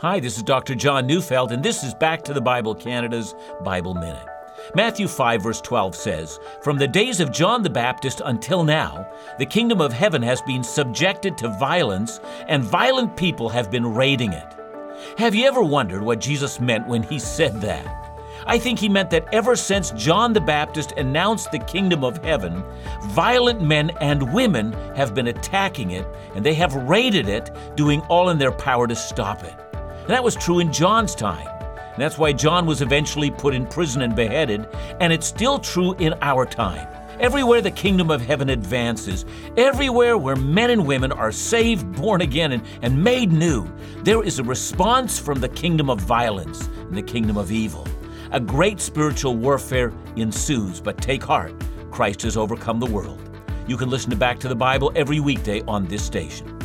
Hi, this is Dr. John Neufeld, and this is Back to the Bible Canada's Bible Minute. Matthew 5, verse 12 says, From the days of John the Baptist until now, the kingdom of heaven has been subjected to violence, and violent people have been raiding it. Have you ever wondered what Jesus meant when he said that? I think he meant that ever since John the Baptist announced the kingdom of heaven, violent men and women have been attacking it, and they have raided it, doing all in their power to stop it. And that was true in John's time. And that's why John was eventually put in prison and beheaded, and it's still true in our time. Everywhere the kingdom of heaven advances, everywhere where men and women are saved, born again, and, and made new, there is a response from the kingdom of violence and the kingdom of evil. A great spiritual warfare ensues, but take heart. Christ has overcome the world. You can listen to Back to the Bible every weekday on this station.